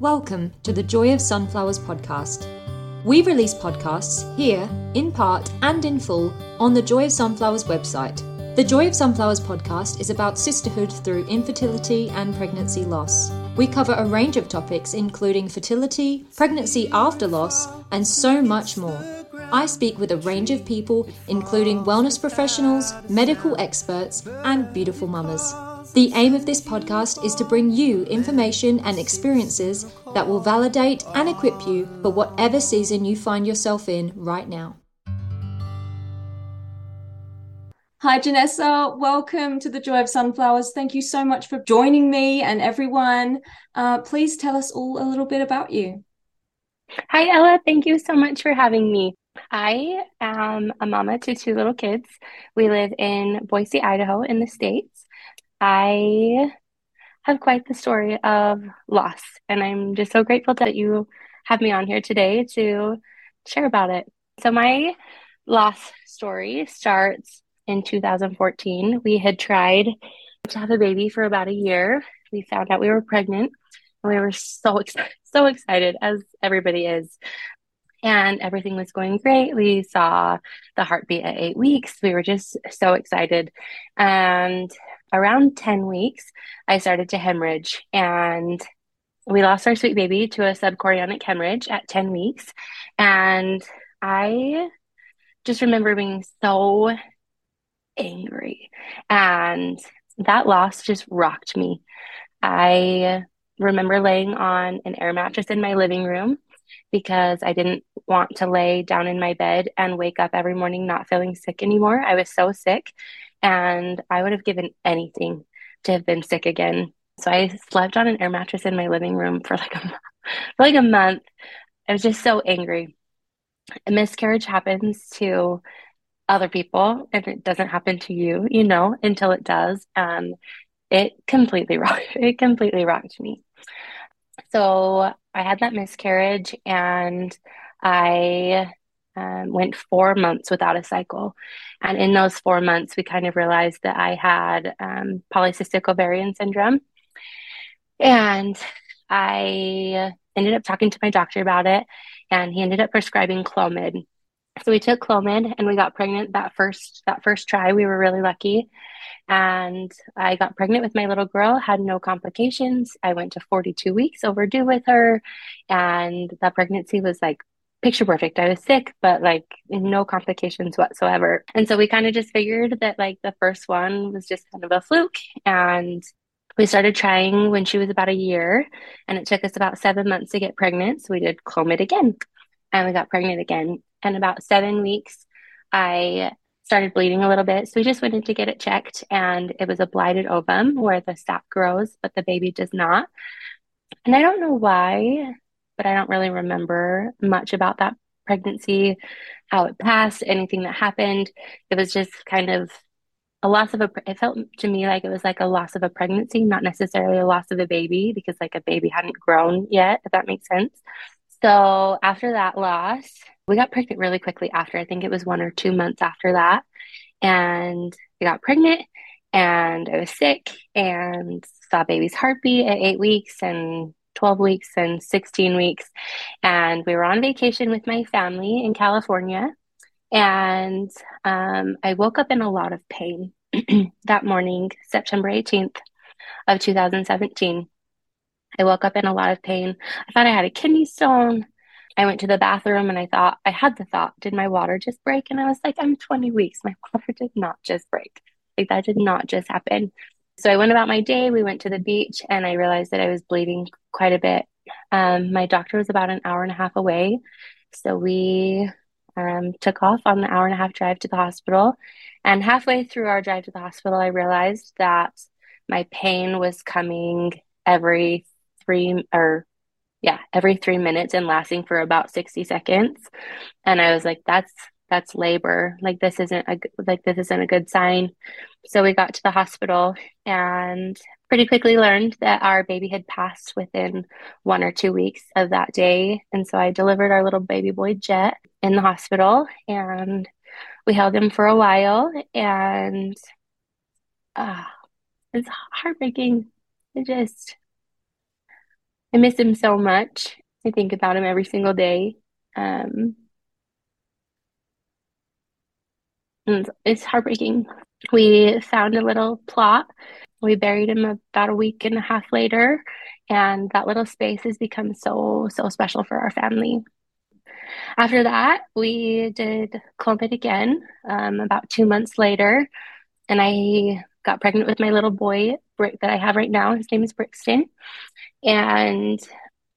Welcome to the Joy of Sunflowers podcast. We release podcasts here, in part and in full, on the Joy of Sunflowers website. The Joy of Sunflowers podcast is about sisterhood through infertility and pregnancy loss. We cover a range of topics, including fertility, pregnancy after loss, and so much more. I speak with a range of people, including wellness professionals, medical experts, and beautiful mamas. The aim of this podcast is to bring you information and experiences that will validate and equip you for whatever season you find yourself in right now. Hi, Jenessa. Welcome to the Joy of Sunflowers. Thank you so much for joining me and everyone. Uh, please tell us all a little bit about you. Hi, Ella. Thank you so much for having me. I am a mama to two little kids. We live in Boise, Idaho, in the States. I have quite the story of loss, and I'm just so grateful that you have me on here today to share about it. So, my loss story starts in 2014. We had tried to have a baby for about a year. We found out we were pregnant, and we were so excited, so excited, as everybody is. And everything was going great. We saw the heartbeat at eight weeks. We were just so excited. And around 10 weeks, I started to hemorrhage and we lost our sweet baby to a subchorionic hemorrhage at 10 weeks. And I just remember being so angry. And that loss just rocked me. I remember laying on an air mattress in my living room because I didn't want to lay down in my bed and wake up every morning not feeling sick anymore. I was so sick and I would have given anything to have been sick again. So I slept on an air mattress in my living room for like a for like a month. I was just so angry. A miscarriage happens to other people and it doesn't happen to you, you know, until it does. And it completely rocked it completely rocked me. So I had that miscarriage and I um, went four months without a cycle. And in those four months, we kind of realized that I had um, polycystic ovarian syndrome. And I ended up talking to my doctor about it, and he ended up prescribing Clomid. So we took Clomid and we got pregnant that first that first try. We were really lucky. And I got pregnant with my little girl, had no complications. I went to 42 weeks overdue with her. And that pregnancy was like picture perfect. I was sick, but like no complications whatsoever. And so we kind of just figured that like the first one was just kind of a fluke. And we started trying when she was about a year, and it took us about seven months to get pregnant. So we did Clomid again, and we got pregnant again. And about seven weeks, I started bleeding a little bit. So we just went in to get it checked, and it was a blighted ovum where the sac grows, but the baby does not. And I don't know why but I don't really remember much about that pregnancy, how it passed, anything that happened. It was just kind of a loss of a, it felt to me like it was like a loss of a pregnancy, not necessarily a loss of a baby because like a baby hadn't grown yet, if that makes sense. So after that loss, we got pregnant really quickly after. I think it was one or two months after that. And we got pregnant and I was sick and saw baby's heartbeat at eight weeks and 12 weeks and 16 weeks. And we were on vacation with my family in California. And um, I woke up in a lot of pain that morning, September 18th of 2017. I woke up in a lot of pain. I thought I had a kidney stone. I went to the bathroom and I thought, I had the thought, did my water just break? And I was like, I'm 20 weeks. My water did not just break. Like that did not just happen. So I went about my day. We went to the beach and I realized that I was bleeding quite a bit. Um, my doctor was about an hour and a half away. So we um, took off on the hour and a half drive to the hospital. And halfway through our drive to the hospital, I realized that my pain was coming every three or yeah, every three minutes and lasting for about 60 seconds. And I was like, that's that's labor. Like this isn't a like this isn't a good sign. So we got to the hospital and pretty quickly learned that our baby had passed within one or two weeks of that day. And so I delivered our little baby boy Jet in the hospital and we held him for a while and uh, it's heartbreaking. It just I miss him so much. I think about him every single day. Um, and it's heartbreaking. We found a little plot. We buried him about a week and a half later, and that little space has become so, so special for our family. After that, we did Clomid again um, about two months later, and I got pregnant with my little boy that I have right now. His name is Brixton. And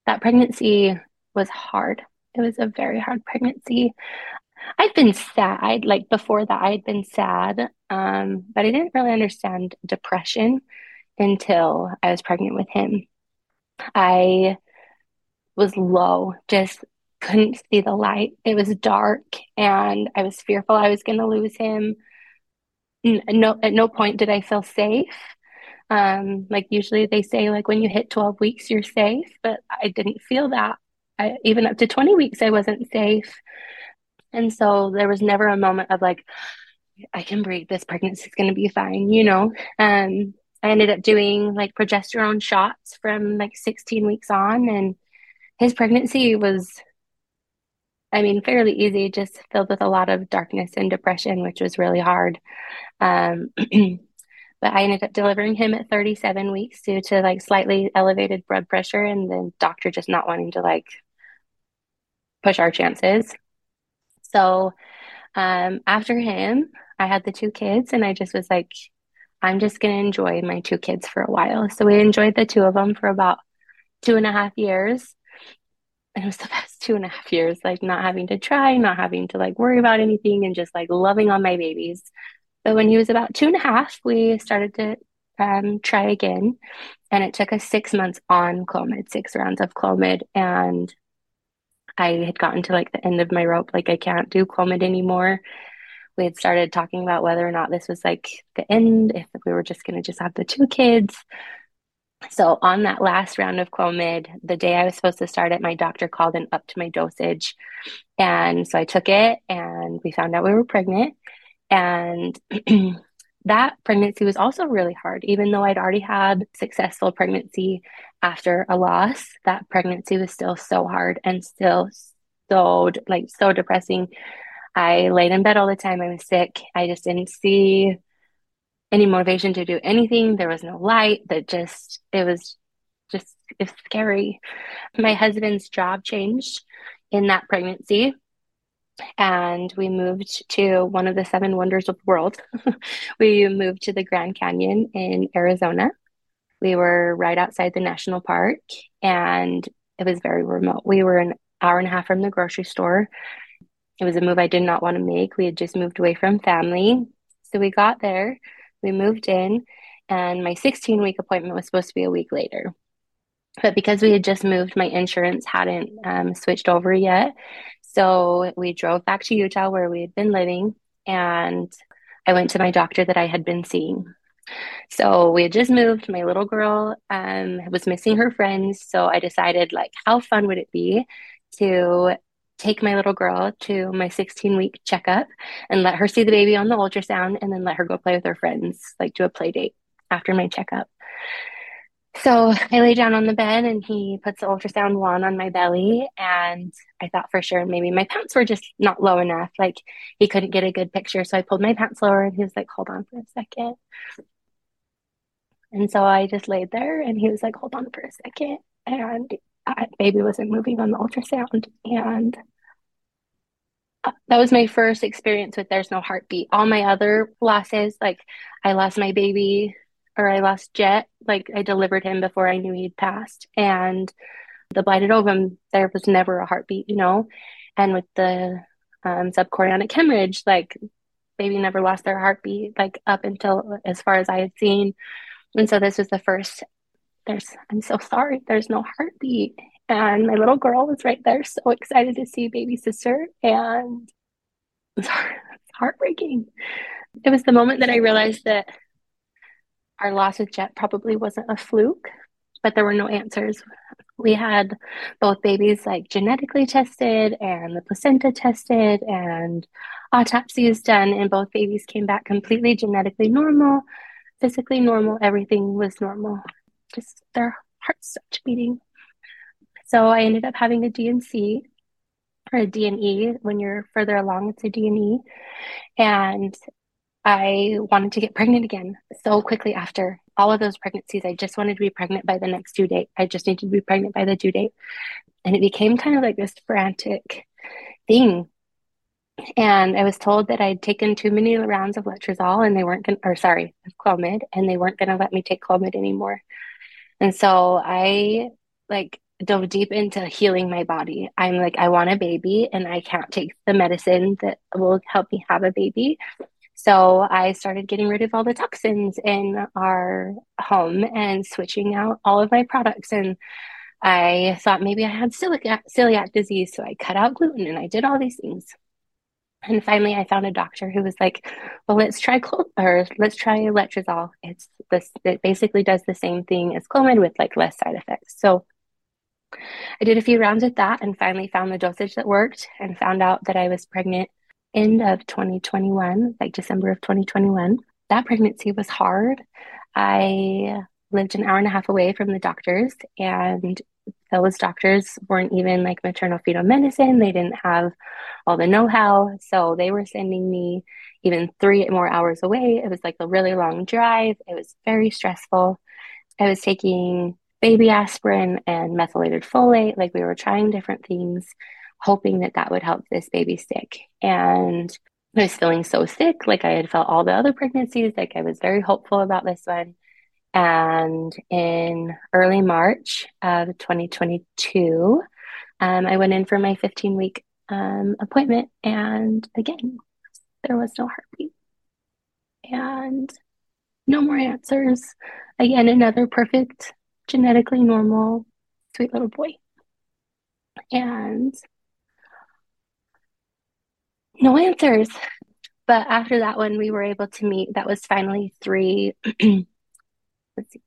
that pregnancy was hard. It was a very hard pregnancy. I'd been sad, like before that, I'd been sad, um, but I didn't really understand depression until I was pregnant with him. I was low, just couldn't see the light. It was dark, and I was fearful I was going to lose him. No, at no point did I feel safe. Um, like usually they say like when you hit 12 weeks you're safe, but I didn't feel that. I, even up to 20 weeks I wasn't safe. And so there was never a moment of like I can breathe. This pregnancy is going to be fine, you know. Um, I ended up doing like progesterone shots from like 16 weeks on, and his pregnancy was, I mean, fairly easy, just filled with a lot of darkness and depression, which was really hard. Um, but I ended up delivering him at 37 weeks due to like slightly elevated blood pressure and the doctor just not wanting to like push our chances. So um, after him, I had the two kids, and I just was like, I'm just going to enjoy my two kids for a while. So we enjoyed the two of them for about two and a half years. And it was the best two and a half years, like not having to try, not having to like worry about anything, and just like loving on my babies. But when he was about two and a half, we started to um, try again. And it took us six months on Clomid, six rounds of Clomid. And I had gotten to like the end of my rope, like I can't do Clomid anymore. We had started talking about whether or not this was like the end, if we were just to just have the two kids. So on that last round of Clomid, the day I was supposed to start it, my doctor called and upped my dosage. And so I took it and we found out we were pregnant. And that pregnancy was also really hard, even though I'd already had successful pregnancy after a loss. That pregnancy was still so hard and still so like so depressing. I laid in bed all the time. I was sick. I just didn't see any motivation to do anything. There was no light. That just it was just it's scary. My husband's job changed in that pregnancy and we moved to one of the seven wonders of the world. we moved to the Grand Canyon in Arizona. We were right outside the national park and it was very remote. We were an hour and a half from the grocery store. It was a move I did not want to make. We had just moved away from family. So we got there, we moved in, and my 16 week appointment was supposed to be a week later. But because we had just moved, my insurance hadn't um, switched over yet. So we drove back to Utah where we had been living, and I went to my doctor that I had been seeing. So we had just moved. My little girl um, was missing her friends. So I decided, like, how fun would it be to take my little girl to my 16 week checkup and let her see the baby on the ultrasound and then let her go play with her friends, like do a play date after my checkup. So I lay down on the bed and he puts the ultrasound wand on my belly. And I thought for sure maybe my pants were just not low enough. Like he couldn't get a good picture. So I pulled my pants lower and he was like, hold on for a second. And so I just laid there and he was like, hold on for a second. And uh, baby wasn't moving on the ultrasound. And uh, that was my first experience with there's no heartbeat. All my other losses, like I lost my baby or I lost Jet. Like I delivered him before I knew he'd passed. And the blighted ovum, there was never a heartbeat, you know? And with the um, subchorionic hemorrhage, like baby never lost their heartbeat, like up until as far as I had seen. And so this was the first, there's, I'm so sorry, there's no heartbeat. And my little girl was right there, so excited to see baby sister. And it's heartbreaking. It was the moment that I realized that our loss with Jet probably wasn't a fluke, but there were no answers. We had both babies like genetically tested and the placenta tested and autopsies done, and both babies came back completely genetically normal, physically normal. Everything was normal. Just their hearts stopped beating. So I ended up having a D&C or a D&E. When you're further along, it's a D&E. And I wanted to get pregnant again so quickly after all of those pregnancies. I just wanted to be pregnant by the next due date. I just needed to be pregnant by the due date. And it became kind of like this frantic thing. And I was told that I'd taken too many rounds of letrozole and they weren't going or sorry, Clomid, and they weren't going to let me take Clomid anymore. And so I like dove deep into healing my body. I'm like, I want a baby and I can't take the medicine that will help me have a baby. So I started getting rid of all the toxins in our home and switching out all of my products. And I thought maybe I had celiac, celiac disease. So I cut out gluten and I did all these things. And finally, I found a doctor who was like, "Well, let's try cl- or let's try letrozole. It's this. It basically does the same thing as Clomid with like less side effects." So I did a few rounds with that, and finally found the dosage that worked, and found out that I was pregnant end of 2021, like December of 2021. That pregnancy was hard. I lived an hour and a half away from the doctors, and those doctors weren't even like maternal fetal medicine. They didn't have all the know how. So they were sending me even three more hours away. It was like a really long drive. It was very stressful. I was taking baby aspirin and methylated folate. Like we were trying different things, hoping that that would help this baby stick. And I was feeling so sick. Like I had felt all the other pregnancies. Like I was very hopeful about this one. And in early March of 2022, um, I went in for my 15 week um, appointment. And again, there was no heartbeat and no more answers. Again, another perfect, genetically normal, sweet little boy. And no answers. But after that one, we were able to meet. That was finally three let's see.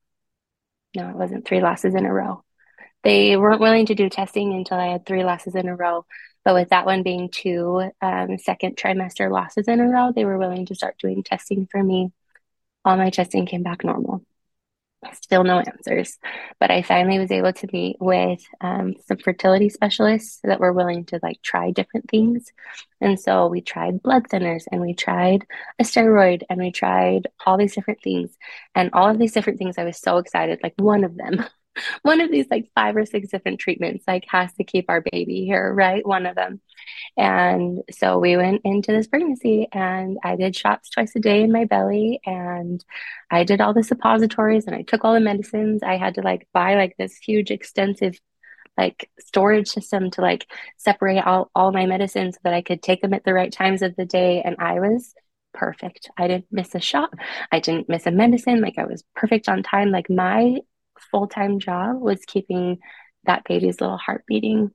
No, it wasn't three losses in a row. They weren't willing to do testing until I had three losses in a row. But with that one being two um, second trimester losses in a row, they were willing to start doing testing for me. All my testing came back normal still no answers. But I finally was able to meet with um, some fertility specialists that were willing to like try different things. And so we tried blood thinners and we tried a steroid and we tried all these different things. And all of these different things, I was so excited. Like one of them, one of these like five or six different treatments, like has to keep our baby here, right? One of them. And so we went into this pregnancy and I did shots twice a day in my belly and I did all the suppositories and I took all the medicines. I had to like buy like this huge extensive like storage system to like separate all, all my medicines so that I could take them at the right times of the day. And I was perfect. I didn't miss a shot. I didn't miss a medicine. Like I was perfect on time. Like my full time job was keeping that baby's little heart beating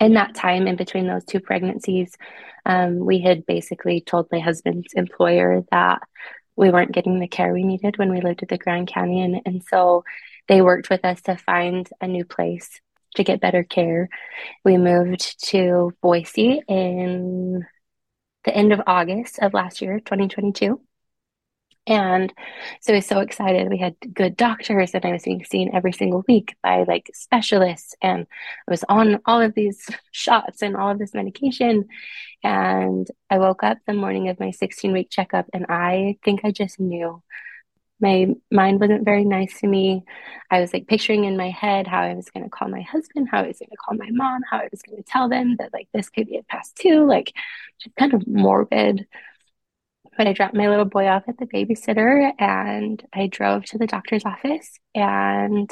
in that time in between those two pregnancies, um, we had basically told my husband's employer that we weren't getting the care we needed when we lived at the Grand Canyon. And so they worked with us to find a new place to get better care. We moved to Boise in the end of August of last year, 2022. And so I was so excited. We had good doctors, and I was being seen every single week by like specialists. And I was on all of these shots and all of this medication. And I woke up the morning of my 16 week checkup, and I think I just knew. My mind wasn't very nice to me. I was like picturing in my head how I was going to call my husband, how I was going to call my mom, how I was going to tell them that like this baby had passed too, like just kind of morbid but I dropped my little boy off at the babysitter and I drove to the doctor's office and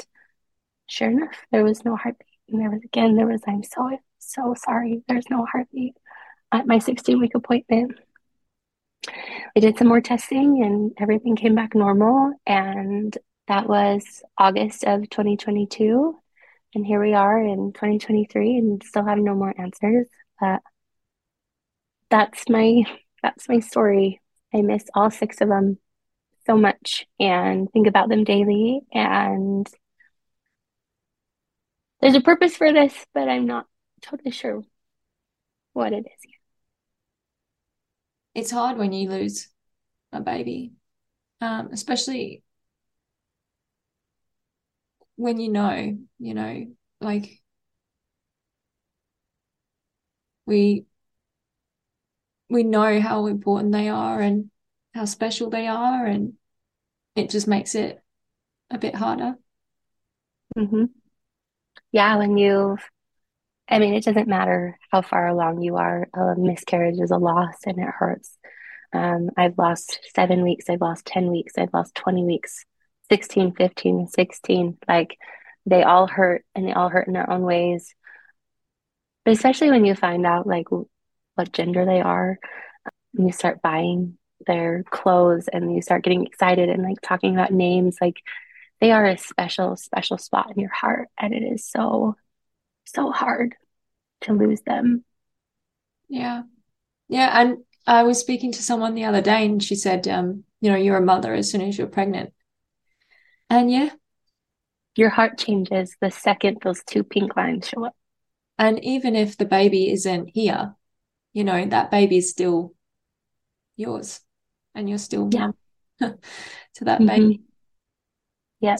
sure enough, there was no heartbeat. And there was again, there was, I'm so, so sorry. There's no heartbeat at my 16 week appointment. We did some more testing and everything came back normal. And that was August of 2022. And here we are in 2023 and still have no more answers. But that's my that's my story. I miss all six of them so much and think about them daily. And there's a purpose for this, but I'm not totally sure what it is yet. It's hard when you lose a baby, um, especially when you know, you know, like we we know how important they are and how special they are and it just makes it a bit harder. Mm-hmm. Yeah, when you've, I mean, it doesn't matter how far along you are, a miscarriage is a loss and it hurts. Um, I've lost seven weeks, I've lost 10 weeks, I've lost 20 weeks, 16, 15, 16. Like they all hurt and they all hurt in their own ways. But especially when you find out like what gender they are, and you start buying their clothes and you start getting excited and like talking about names, like they are a special, special spot in your heart. And it is so, so hard to lose them. Yeah. Yeah. And I was speaking to someone the other day and she said, um, you know, you're a mother as soon as you're pregnant. And yeah. Your heart changes the second those two pink lines show up. And even if the baby isn't here, you know, that baby is still yours and you're still yeah. to that mm-hmm. baby. Yep.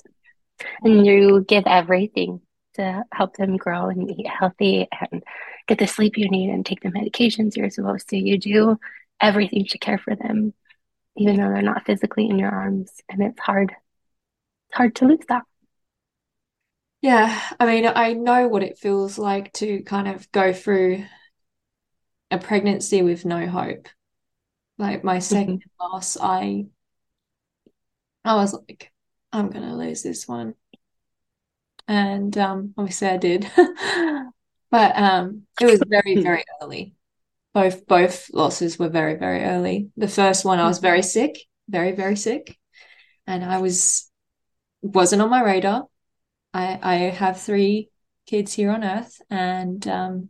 And you give everything to help them grow and eat healthy and get the sleep you need and take the medications you're supposed to. You do everything to care for them, even though they're not physically in your arms. And it's hard. It's hard to lose that. Yeah. I mean, I know what it feels like to kind of go through a pregnancy with no hope. Like my 2nd mm-hmm. loss, I I was like, I'm gonna lose this one. And um obviously I did. but um it was very, very early. Both both losses were very, very early. The first one I was very sick, very, very sick. And I was wasn't on my radar. I I have three kids here on earth and um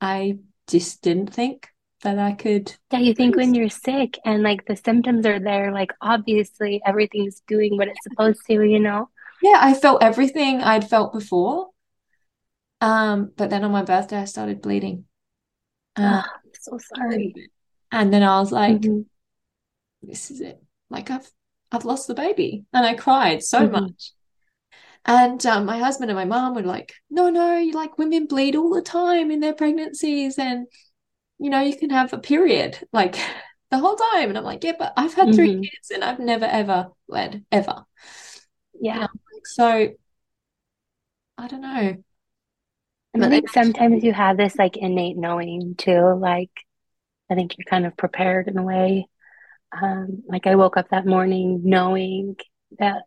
I just didn't think that I could. Yeah, you think when you're sick and like the symptoms are there, like obviously everything's doing what it's supposed to, you know? Yeah, I felt everything I'd felt before. Um, but then on my birthday, I started bleeding. Uh, oh, so sorry. And then I was like, mm-hmm. this is it. Like I've I've lost the baby. And I cried so mm-hmm. much. And um, my husband and my mom were like, no, no, you like women bleed all the time in their pregnancies. And you know, you can have a period like the whole time. And I'm like, yeah, but I've had mm-hmm. three kids and I've never ever bled ever. Yeah. so I don't know. I think sometimes you have this like innate knowing too. Like I think you're kind of prepared in a way. Um, like I woke up that morning knowing that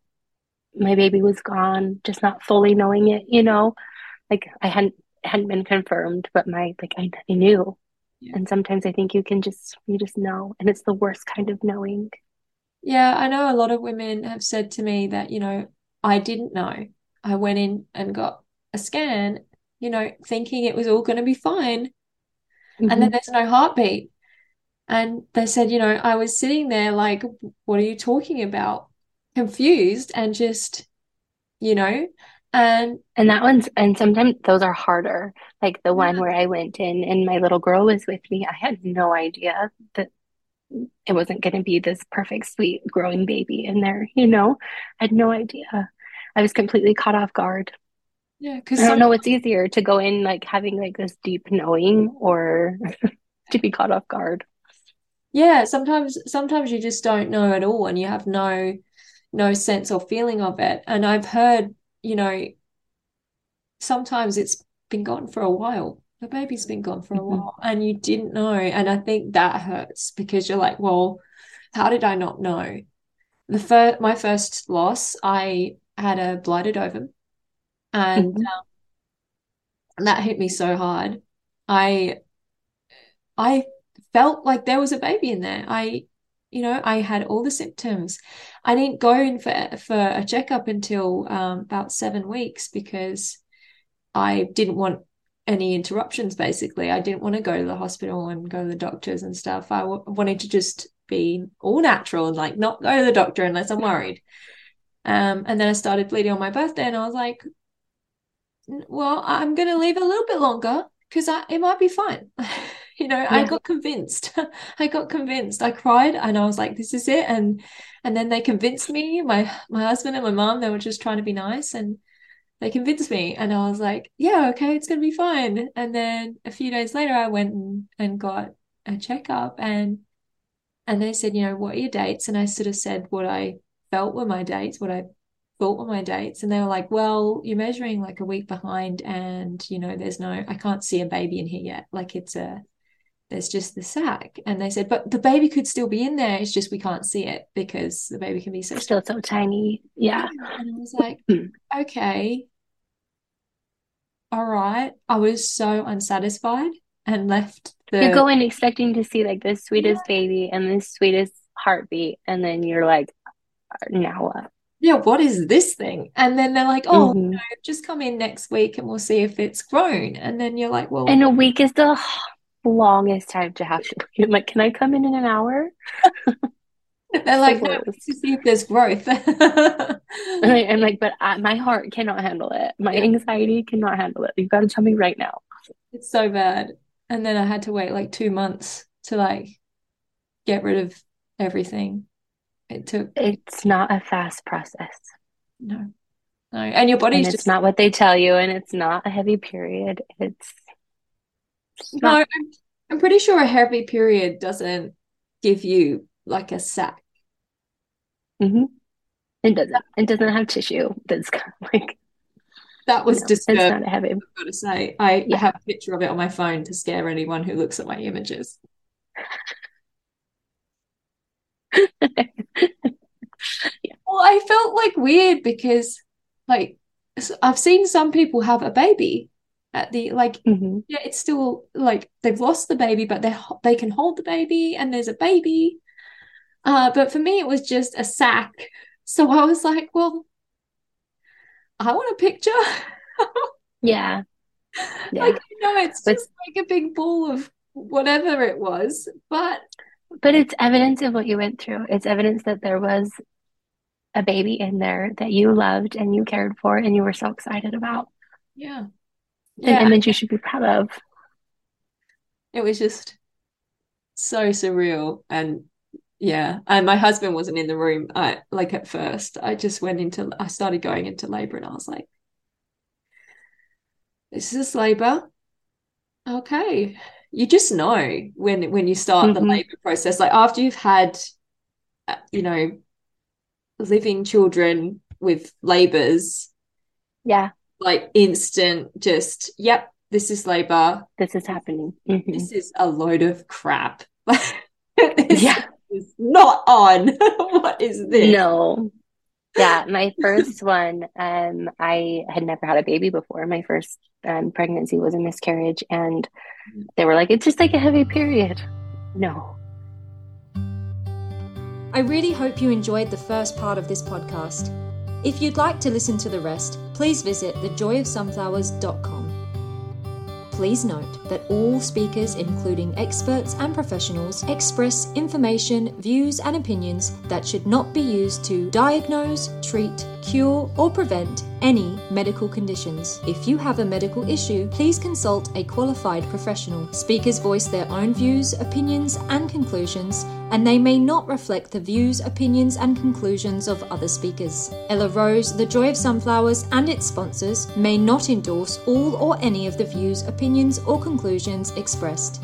my baby was gone, just not fully knowing it, you know. Like I hadn't hadn't been confirmed, but my like I, I knew yeah. And sometimes I think you can just you just know and it's the worst kind of knowing. Yeah, I know a lot of women have said to me that, you know, I didn't know. I went in and got a scan, you know, thinking it was all going to be fine. Mm-hmm. And then mm-hmm. there's no heartbeat. And they said, you know, I was sitting there like, what are you talking about? Confused and just, you know, and and that one's and sometimes those are harder. Like the one where I went in and my little girl was with me. I had no idea that it wasn't going to be this perfect, sweet, growing baby in there. You know, I had no idea. I was completely caught off guard. Yeah, because I don't know what's easier to go in like having like this deep knowing or to be caught off guard. Yeah, sometimes sometimes you just don't know at all, and you have no no sense or feeling of it. And I've heard you know, sometimes it's been gone for a while. The baby's been gone for a mm-hmm. while and you didn't know. And I think that hurts because you're like, well, how did I not know? The first, my first loss, I had a blighted ovum and mm-hmm. um, that hit me so hard. I, I felt like there was a baby in there. I you know, I had all the symptoms. I didn't go in for for a checkup until um, about seven weeks because I didn't want any interruptions. Basically, I didn't want to go to the hospital and go to the doctors and stuff. I w- wanted to just be all natural and like not go to the doctor unless I'm worried. Um, and then I started bleeding on my birthday, and I was like, "Well, I'm going to leave a little bit longer because it might be fine." you know yeah. i got convinced i got convinced i cried and i was like this is it and and then they convinced me my my husband and my mom they were just trying to be nice and they convinced me and I was like, yeah, okay, it's gonna be fine. And then a few days later I went and, and got a checkup and and they said, you know, what are your dates? And I sort of said what I felt were my dates, what I thought were my dates. And they were like, well, you're measuring like a week behind and you know, there's no I can't see a baby in here yet. Like it's a there's just the sac. And they said, but the baby could still be in there. It's just we can't see it because the baby can be so still so tiny. Yeah. And I was like, okay. All right. I was so unsatisfied and left the You go in expecting to see like the sweetest yeah. baby and the sweetest heartbeat, and then you're like, now what? Yeah, what is this thing? And then they're like, oh, mm-hmm. no, just come in next week and we'll see if it's grown. And then you're like, well, and a week is the longest time to have to. I'm like, can I come in in an hour? They're like, no, to see if there's growth. I'm like, but I, my heart cannot handle it. My yeah. anxiety cannot handle it. You've got to tell me right now. It's so bad. And then I had to wait like two months to like get rid of everything. It took. It's not a fast process. No, no, and your body's and just not what they tell you, and it's not a heavy period. It's no, I'm, I'm pretty sure a heavy period doesn't give you like a sac. Mm-hmm. It doesn't. It doesn't have tissue. That's kind of like that was no, disturbing. It's not heavy. I've got to say, I yeah. have a picture of it on my phone to scare anyone who looks at my images. yeah. Well, I felt like weird because, like, I've seen some people have a baby at the like mm-hmm. yeah it's still like they've lost the baby but they they can hold the baby and there's a baby. Uh but for me it was just a sac. So i was like well i want a picture. Yeah. Yeah. Like you know it's but, just like a big ball of whatever it was but but it's evidence of what you went through. It's evidence that there was a baby in there that you loved and you cared for and you were so excited about. Yeah yeah. an image you should be proud of. It was just so surreal and yeah and my husband wasn't in the room I like at first I just went into I started going into labor and I was like this is labor okay you just know when when you start mm-hmm. the labor process like after you've had uh, you know living children with labors yeah like instant just yep this is labor. This is happening. Mm-hmm. this is a load of crap. Yeah. is not on. What is this? No. Yeah my first one um i had never had a baby before. My first um, pregnancy was a miscarriage and they were like it's just like a heavy period. No. I really hope you enjoyed the first part of this podcast if you'd like to listen to the rest, please visit thejoyofsunflowers.com. Please note that all speakers, including experts and professionals, express information, views, and opinions that should not be used to diagnose, treat, cure, or prevent any medical conditions. If you have a medical issue, please consult a qualified professional. Speakers voice their own views, opinions, and conclusions, and they may not reflect the views, opinions, and conclusions of other speakers. Ella Rose, The Joy of Sunflowers, and its sponsors may not endorse all or any of the views, opinions, or conclusions expressed.